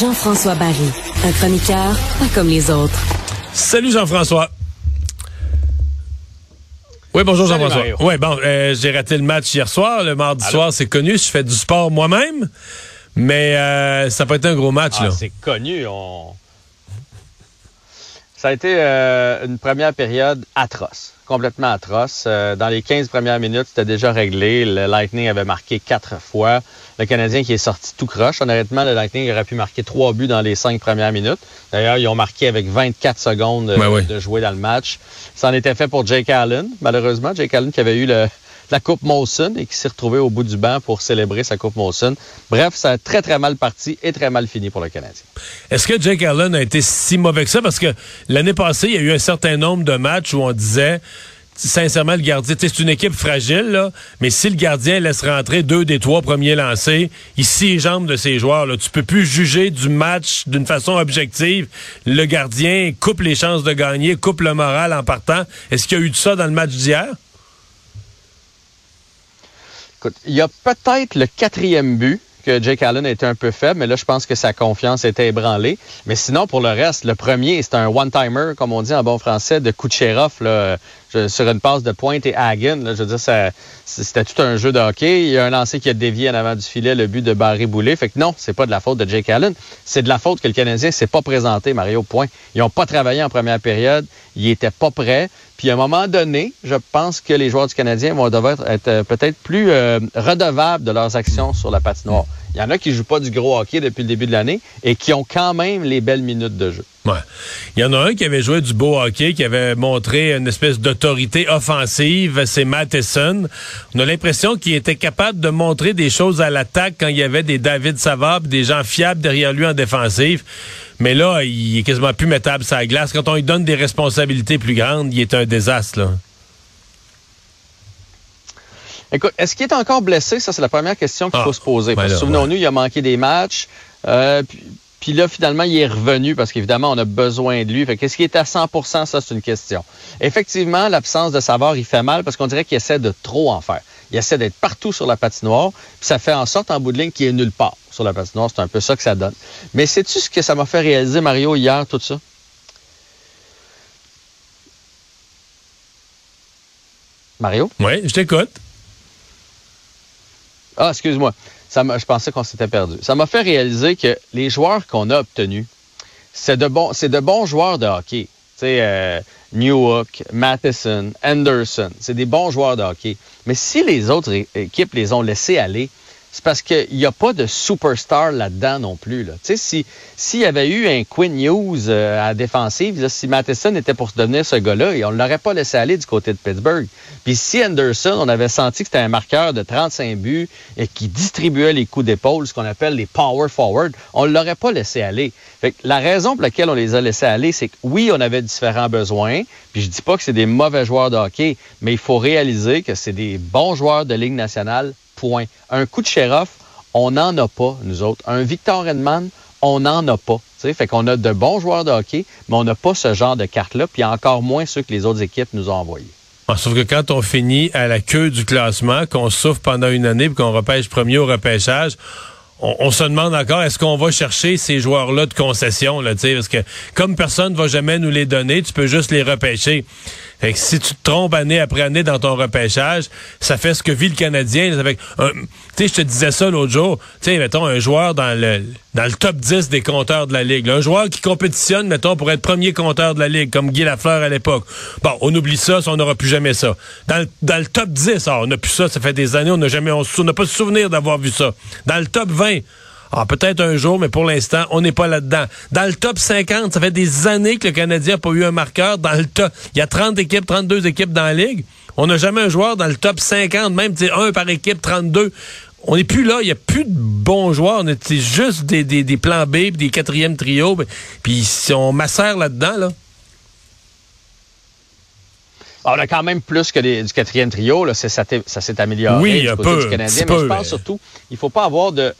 Jean-François Barry, un chroniqueur pas comme les autres. Salut Jean-François. Oui, bonjour Jean-François. Oui, bon, euh, j'ai raté le match hier soir. Le mardi soir, c'est connu. Je fais du sport moi-même. Mais euh, ça peut être un gros match, ah, là. C'est connu. On... Ça a été euh, une première période atroce, complètement atroce. Euh, dans les 15 premières minutes, c'était déjà réglé. Le Lightning avait marqué quatre fois. Le Canadien qui est sorti tout croche. Honnêtement, le Lightning aurait pu marquer trois buts dans les cinq premières minutes. D'ailleurs, ils ont marqué avec 24 secondes Ben oui. de jouer dans le match. Ça en était fait pour Jake Allen, malheureusement. Jake Allen qui avait eu le, la Coupe Molson et qui s'est retrouvé au bout du banc pour célébrer sa Coupe Molson. Bref, ça a très, très mal parti et très mal fini pour le Canadien. Est-ce que Jake Allen a été si mauvais que ça? Parce que l'année passée, il y a eu un certain nombre de matchs où on disait, sincèrement, le gardien, c'est une équipe fragile, là, mais si le gardien laisse rentrer deux des trois premiers lancés, il les jambes de ses joueurs. Là. Tu peux plus juger du match d'une façon objective. Le gardien coupe les chances de gagner, coupe le moral en partant. Est-ce qu'il y a eu de ça dans le match d'hier? Il y a peut-être le quatrième but que Jake Allen été un peu faible, mais là, je pense que sa confiance était ébranlée. Mais sinon, pour le reste, le premier, c'est un one-timer, comme on dit en bon français, de Kucherov, là, sur une passe de pointe et Hagen. Je veux dire, c'était tout un jeu de hockey. Il y a un lancé qui a dévié en avant du filet, le but de Barry Boulet. Fait que non, c'est pas de la faute de Jake Allen. C'est de la faute que le Canadien s'est pas présenté, Mario, point. Ils ont pas travaillé en première période. Ils étaient pas prêts. Puis à un moment donné, je pense que les joueurs du Canadien vont devoir être euh, peut-être plus euh, redevables de leurs actions sur la patinoire. Il y en a qui jouent pas du gros hockey depuis le début de l'année et qui ont quand même les belles minutes de jeu. Ouais. Il y en a un qui avait joué du beau hockey, qui avait montré une espèce d'autorité offensive, c'est Matheson. On a l'impression qu'il était capable de montrer des choses à l'attaque quand il y avait des David Savard, des gens fiables derrière lui en défensive. Mais là, il est quasiment plus mettable la glace. Quand on lui donne des responsabilités plus grandes, il est un désastre. Là. Écoute, est-ce qu'il est encore blessé? Ça, c'est la première question qu'il Ah, faut se poser. ben Souvenons-nous, il a manqué des matchs. Euh, puis, puis là, finalement, il est revenu parce qu'évidemment, on a besoin de lui. Fait qu'est-ce qu'il est à 100% ça, c'est une question. Effectivement, l'absence de Savard, il fait mal parce qu'on dirait qu'il essaie de trop en faire. Il essaie d'être partout sur la patinoire, puis ça fait en sorte, en bout de ligne, qu'il est nulle part sur la patinoire. C'est un peu ça que ça donne. Mais sais-tu ce que ça m'a fait réaliser, Mario, hier, tout ça? Mario? Oui, je t'écoute. Ah, excuse-moi. Ça je pensais qu'on s'était perdu. Ça m'a fait réaliser que les joueurs qu'on a obtenus, c'est de bons, joueurs de hockey. Tu sais, euh, Matheson, Anderson, c'est des bons joueurs de hockey. Mais si les autres équipes les ont laissés aller, c'est parce qu'il n'y a pas de superstar là-dedans non plus. Tu sais, si s'il y avait eu un Quinn Hughes euh, à la défensive, si Matheson était pour se devenir ce gars-là, on ne l'aurait pas laissé aller du côté de Pittsburgh. Puis si Anderson, on avait senti que c'était un marqueur de 35 buts et qui distribuait les coups d'épaule, ce qu'on appelle les power forward, on ne l'aurait pas laissé aller. Fait que la raison pour laquelle on les a laissés aller, c'est que oui, on avait différents besoins. Puis je dis pas que c'est des mauvais joueurs de hockey, mais il faut réaliser que c'est des bons joueurs de Ligue nationale. Un coup de sheriff, on n'en a pas, nous autres. Un Victor Edman, on n'en a pas. Tu sais, fait qu'on a de bons joueurs de hockey, mais on n'a pas ce genre de carte-là, puis encore moins ceux que les autres équipes nous ont envoyés. Ah, sauf que quand on finit à la queue du classement, qu'on souffre pendant une année puis qu'on repêche premier au repêchage, on, se demande encore est-ce qu'on va chercher ces joueurs-là de concession, là, parce que comme personne ne va jamais nous les donner, tu peux juste les repêcher. Fait que si tu te trompes année après année dans ton repêchage, ça fait ce que vit le Canadien. Avec Tu sais, je te disais ça l'autre jour. Tu sais, mettons, un joueur dans le, dans le top 10 des compteurs de la Ligue. un joueur qui compétitionne, mettons, pour être premier compteur de la Ligue, comme Guy Lafleur à l'époque. Bon, on oublie ça, on n'aura plus jamais ça. Dans le, dans le top 10, ah, on n'a plus ça, ça fait des années, on n'a jamais, on n'a pas de souvenir d'avoir vu ça. Dans le top 20, ah, peut-être un jour, mais pour l'instant, on n'est pas là-dedans. Dans le top 50, ça fait des années que le Canadien n'a pas eu un marqueur. Dans le top, il y a 30 équipes, 32 équipes dans la Ligue. On n'a jamais un joueur dans le top 50, même un par équipe, 32. On n'est plus là, il n'y a plus de bons joueurs. On c'est juste des, des, des plans B, des quatrièmes trios. puis- Puis si on macère là-dedans, là. On a quand même plus que des- du quatrième trio. Là, ça s'est amélioré Oui, du côté peu, du Canadien. mais peu, je pense surtout, il faut pas avoir de.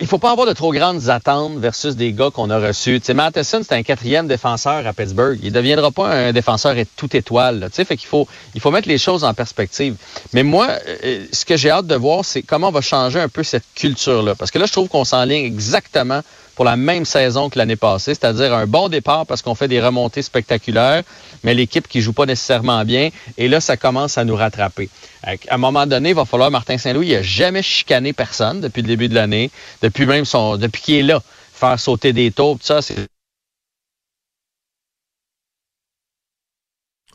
Il faut pas avoir de trop grandes attentes versus des gars qu'on a reçus. Tu sais, Matheson, c'est un quatrième défenseur à Pittsburgh. Il deviendra pas un défenseur tout étoile. Fait qu'il faut, il faut mettre les choses en perspective. Mais moi, euh, ce que j'ai hâte de voir, c'est comment on va changer un peu cette culture-là. Parce que là, je trouve qu'on s'enligne exactement pour la même saison que l'année passée, c'est-à-dire un bon départ parce qu'on fait des remontées spectaculaires, mais l'équipe qui joue pas nécessairement bien, et là, ça commence à nous rattraper. À un moment donné, il va falloir, Martin Saint-Louis, il a jamais chicané personne depuis le début de l'année, depuis même son, depuis qu'il est là, faire sauter des taux, tout ça, c'est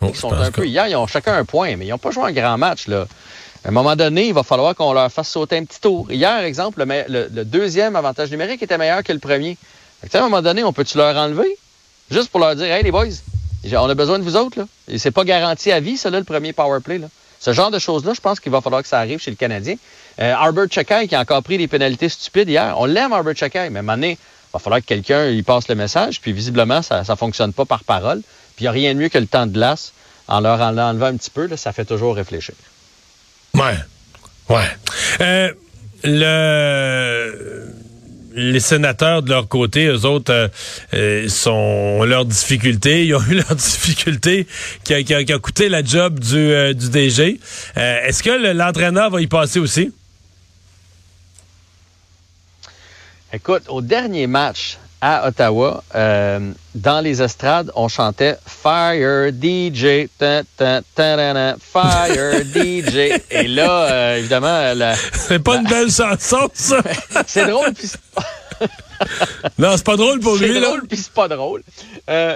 Oh, ils sont un peu. Hier, ils ont chacun un point, mais ils n'ont pas joué un grand match. Là. À un moment donné, il va falloir qu'on leur fasse sauter un petit tour. Hier, exemple, le, le, deuxième avantage numérique était meilleur que le premier. à un moment donné, on peut-tu leur enlever? Juste pour leur dire, hey les boys, on a besoin de vous autres. Là. Et c'est pas garanti à vie, ça, le premier power play. Ce genre de choses-là, je pense qu'il va falloir que ça arrive chez le Canadien. Euh, Arbor Chekai qui a encore pris des pénalités stupides hier. On l'aime, Arbor Chekai, mais à un moment donné, il va falloir que quelqu'un il passe le message. Puis visiblement, ça ne fonctionne pas par parole. Puis il n'y a rien de mieux que le temps de glace. En leur enlevant un petit peu, ça fait toujours réfléchir. Ouais. Ouais. Euh, le les sénateurs de leur côté, eux autres, euh, euh, sont ont leurs difficultés. Ils ont eu leurs difficultés qui a, qui a, coûté la job du, du DG. Est-ce que l'entraîneur va y passer aussi? Écoute, au dernier match, à Ottawa, euh, dans les estrades, on chantait Fire DJ, Fire DJ. Et là, euh, évidemment, la, c'est pas une belle chanson, ça. c'est drôle, puis non, c'est pas drôle pour lui. C'est drôle, puis c'est pas drôle. Euh,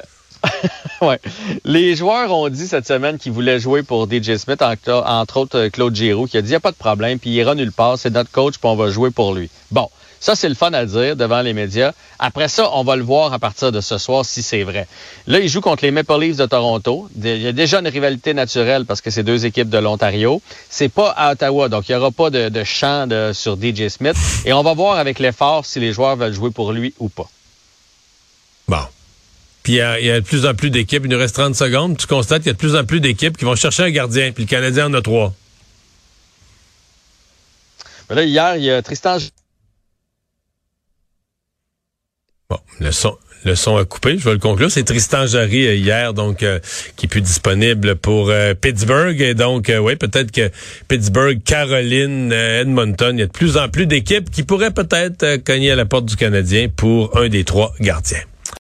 ouais. Les joueurs ont dit cette semaine qu'ils voulaient jouer pour DJ Smith, entre autres Claude Giroux, qui a dit il n'y a pas de problème, puis il ira nulle part, c'est notre coach, puis on va jouer pour lui. Bon. Ça, c'est le fun à dire devant les médias. Après ça, on va le voir à partir de ce soir si c'est vrai. Là, il joue contre les Maple Leafs de Toronto. Il y a déjà une rivalité naturelle parce que c'est deux équipes de l'Ontario. C'est pas à Ottawa, donc il n'y aura pas de, de chant sur DJ Smith. Et on va voir avec l'effort si les joueurs veulent jouer pour lui ou pas. Bon. Puis il y, a, de plus en plus d'équipes. Il nous reste 30 secondes. Tu constates qu'il y a de plus en plus d'équipes qui vont chercher un gardien. Puis le Canadien en a trois. Là, hier, il y a Tristan Le son, le son a coupé, je vais le conclure. C'est Tristan Jarry euh, hier, donc euh, qui est plus disponible pour euh, Pittsburgh. Et donc, oui, peut-être que Pittsburgh, Caroline, Edmonton, il y a de plus en plus d'équipes qui pourraient peut-être cogner à la porte du Canadien pour un des trois gardiens.